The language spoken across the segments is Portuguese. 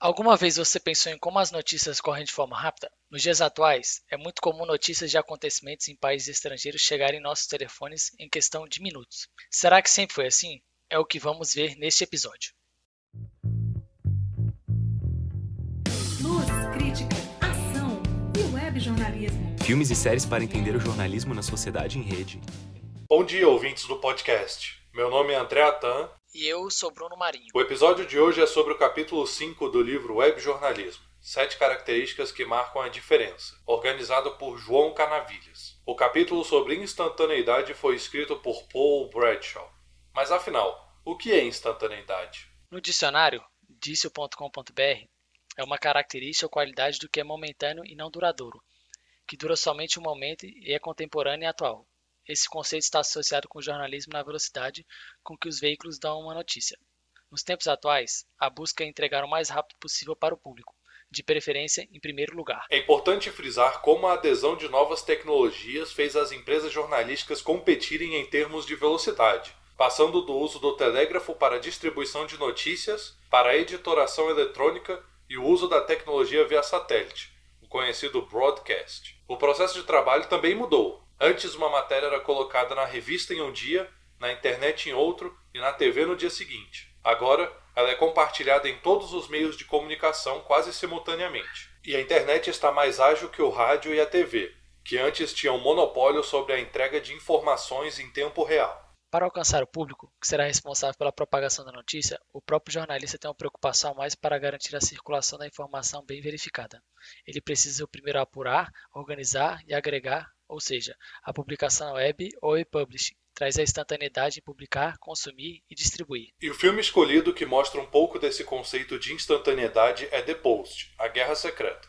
Alguma vez você pensou em como as notícias correm de forma rápida? Nos dias atuais, é muito comum notícias de acontecimentos em países estrangeiros chegarem em nossos telefones em questão de minutos. Será que sempre foi assim? É o que vamos ver neste episódio. Luz, crítica, ação e web jornalismo. Filmes e séries para entender o jornalismo na sociedade em rede. Bom dia, ouvintes do podcast. Meu nome é André Atan E eu sou Bruno Marinho. O episódio de hoje é sobre o capítulo 5 do livro Web Jornalismo. Sete características que marcam a diferença, organizado por João Canavilhas. O capítulo sobre instantaneidade foi escrito por Paul Bradshaw. Mas afinal, o que é instantaneidade? No dicionário, dicio.com.br, é uma característica ou qualidade do que é momentâneo e não duradouro, que dura somente um momento e é contemporâneo e atual. Esse conceito está associado com o jornalismo na velocidade com que os veículos dão uma notícia. Nos tempos atuais, a busca é entregar o mais rápido possível para o público, de preferência em primeiro lugar. É importante frisar como a adesão de novas tecnologias fez as empresas jornalísticas competirem em termos de velocidade, passando do uso do telégrafo para distribuição de notícias, para a editoração eletrônica e o uso da tecnologia via satélite, o conhecido broadcast. O processo de trabalho também mudou. Antes, uma matéria era colocada na revista em um dia, na internet em outro e na TV no dia seguinte. Agora, ela é compartilhada em todos os meios de comunicação quase simultaneamente. E a internet está mais ágil que o rádio e a TV, que antes tinham monopólio sobre a entrega de informações em tempo real. Para alcançar o público, que será responsável pela propagação da notícia, o próprio jornalista tem uma preocupação mais para garantir a circulação da informação bem verificada. Ele precisa primeiro apurar, organizar e agregar, ou seja, a publicação web ou e-publishing traz a instantaneidade em publicar, consumir e distribuir. E o filme escolhido que mostra um pouco desse conceito de instantaneidade é The Post, A Guerra Secreta.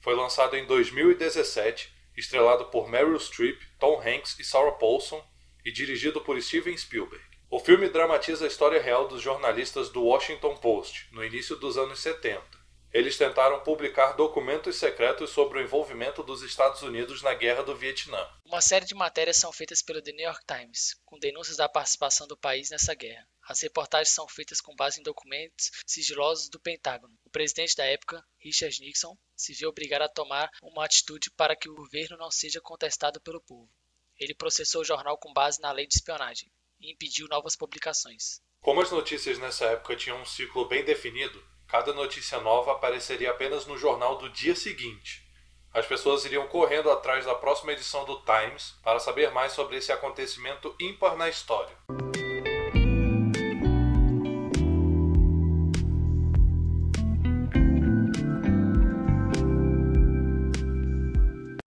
Foi lançado em 2017, estrelado por Meryl Streep, Tom Hanks e Sarah Paulson e dirigido por Steven Spielberg. O filme dramatiza a história real dos jornalistas do Washington Post, no início dos anos 70. Eles tentaram publicar documentos secretos sobre o envolvimento dos Estados Unidos na Guerra do Vietnã. Uma série de matérias são feitas pelo The New York Times, com denúncias da participação do país nessa guerra. As reportagens são feitas com base em documentos sigilosos do Pentágono. O presidente da época, Richard Nixon, se viu obrigado a tomar uma atitude para que o governo não seja contestado pelo povo. Ele processou o jornal com base na lei de espionagem e impediu novas publicações. Como as notícias nessa época tinham um ciclo bem definido, cada notícia nova apareceria apenas no jornal do dia seguinte. As pessoas iriam correndo atrás da próxima edição do Times para saber mais sobre esse acontecimento ímpar na história.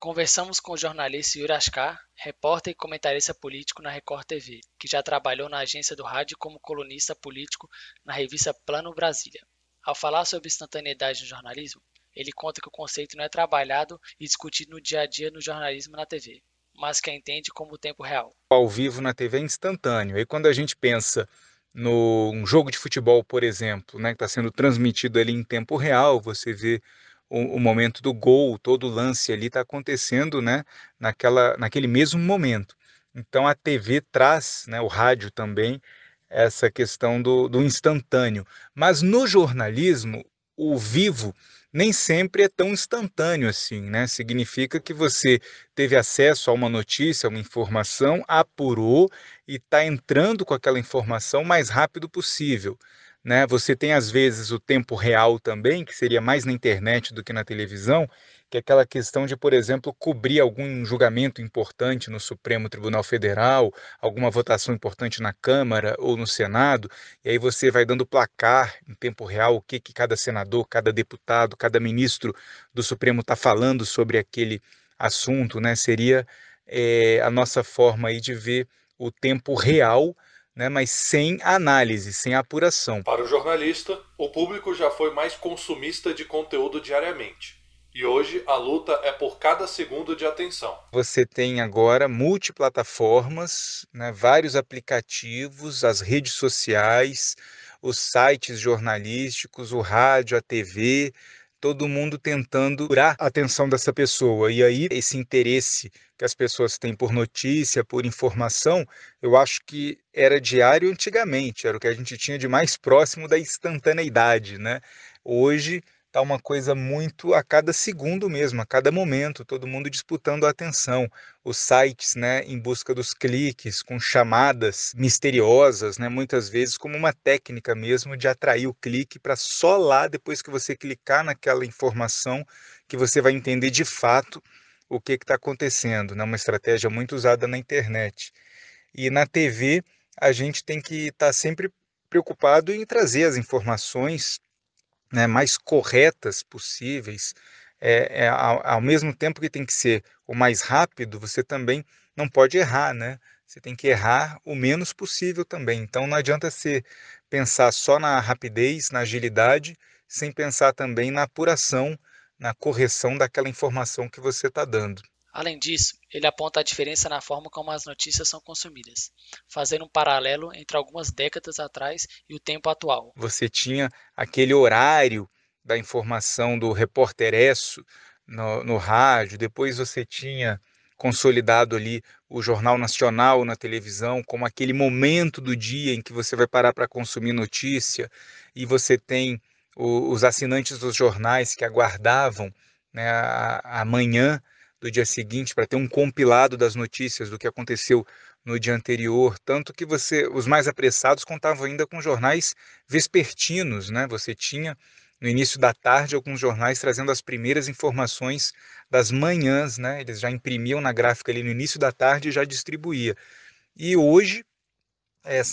Conversamos com o jornalista Yuri repórter e comentarista político na Record TV, que já trabalhou na agência do rádio como colunista político na revista Plano Brasília. Ao falar sobre instantaneidade no jornalismo, ele conta que o conceito não é trabalhado e discutido no dia a dia no jornalismo na TV, mas que a entende como tempo real. Ao vivo na TV é instantâneo. E quando a gente pensa no um jogo de futebol, por exemplo, né, que está sendo transmitido ali em tempo real, você vê o, o momento do gol, todo o lance ali está acontecendo né, naquela, naquele mesmo momento. Então a TV traz, né, o rádio também, essa questão do, do instantâneo. Mas no jornalismo, o vivo nem sempre é tão instantâneo assim, né? Significa que você teve acesso a uma notícia, a uma informação, apurou e está entrando com aquela informação o mais rápido possível. Né? Você tem às vezes o tempo real também, que seria mais na internet do que na televisão, que é aquela questão de, por exemplo, cobrir algum julgamento importante no Supremo Tribunal Federal, alguma votação importante na Câmara ou no Senado, e aí você vai dando placar em tempo real o que, que cada senador, cada deputado, cada ministro do Supremo está falando sobre aquele assunto, né? Seria é, a nossa forma aí de ver o tempo real né, mas sem análise, sem apuração. Para o jornalista, o público já foi mais consumista de conteúdo diariamente. E hoje a luta é por cada segundo de atenção. Você tem agora multiplataformas, né, vários aplicativos, as redes sociais, os sites jornalísticos, o rádio, a TV, todo mundo tentando curar a atenção dessa pessoa. E aí, esse interesse que as pessoas têm por notícia, por informação, eu acho que era diário antigamente, era o que a gente tinha de mais próximo da instantaneidade, né? Hoje está uma coisa muito a cada segundo mesmo, a cada momento, todo mundo disputando a atenção. Os sites, né, em busca dos cliques, com chamadas misteriosas, né, muitas vezes como uma técnica mesmo de atrair o clique para só lá depois que você clicar naquela informação que você vai entender de fato o que está acontecendo. Né? Uma estratégia muito usada na internet. E na TV, a gente tem que estar tá sempre preocupado em trazer as informações né, mais corretas possíveis. É, é, ao, ao, mesmo tempo que tem que ser o mais rápido, você também não pode errar, né? Você tem que errar o menos possível também. Então não adianta você pensar só na rapidez, na agilidade, sem pensar também na apuração, na correção daquela informação que você está dando. Além disso, ele aponta a diferença na forma como as notícias são consumidas, fazendo um paralelo entre algumas décadas atrás e o tempo atual. Você tinha aquele horário da informação do repórteresso no, no rádio, depois você tinha consolidado ali o Jornal Nacional na televisão como aquele momento do dia em que você vai parar para consumir notícia e você tem o, os assinantes dos jornais que aguardavam né, a, a manhã do dia seguinte para ter um compilado das notícias do que aconteceu no dia anterior, tanto que você, os mais apressados contavam ainda com jornais vespertinos, né? Você tinha no início da tarde alguns jornais trazendo as primeiras informações das manhãs, né? Eles já imprimiam na gráfica ali no início da tarde e já distribuía. E hoje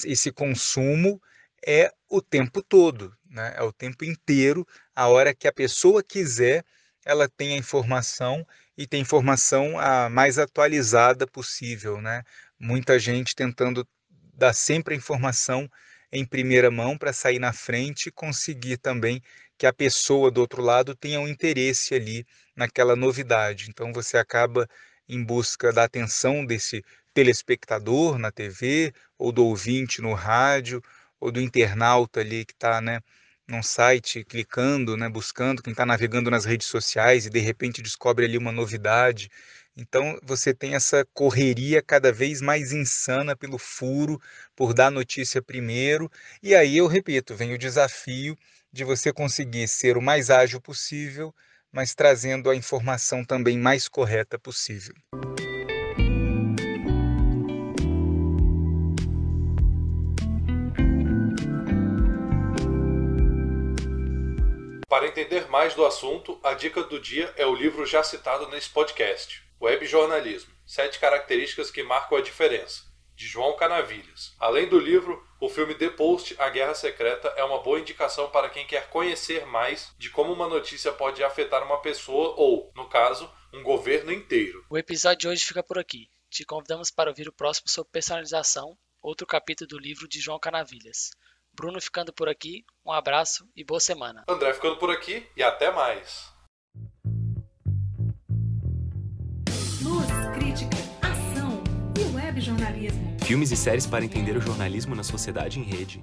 esse consumo é o tempo todo, né? É o tempo inteiro, a hora que a pessoa quiser, ela tem a informação e tem informação a mais atualizada possível, né? Muita gente tentando dar sempre a informação em primeira mão para sair na frente e conseguir também que a pessoa do outro lado tenha um interesse ali naquela novidade. Então você acaba em busca da atenção desse telespectador na TV ou do ouvinte no rádio ou do internauta ali que está, né, num site, clicando, né, buscando, quem está navegando nas redes sociais e de repente descobre ali uma novidade. Então você tem essa correria cada vez mais insana pelo furo, por dar notícia primeiro. E aí eu repito, vem o desafio de você conseguir ser o mais ágil possível, mas trazendo a informação também mais correta possível. Para entender mais do assunto, a dica do dia é o livro já citado nesse podcast, Web Jornalismo: Sete Características que Marcam a Diferença, de João Canavilhas. Além do livro, o filme The Post, A Guerra Secreta, é uma boa indicação para quem quer conhecer mais de como uma notícia pode afetar uma pessoa ou, no caso, um governo inteiro. O episódio de hoje fica por aqui. Te convidamos para ouvir o próximo sobre personalização, outro capítulo do livro de João Canavilhas. Bruno ficando por aqui, um abraço e boa semana. André ficando por aqui e até mais. Luz, crítica, ação e web jornalismo. Filmes e séries para entender o jornalismo na sociedade em rede.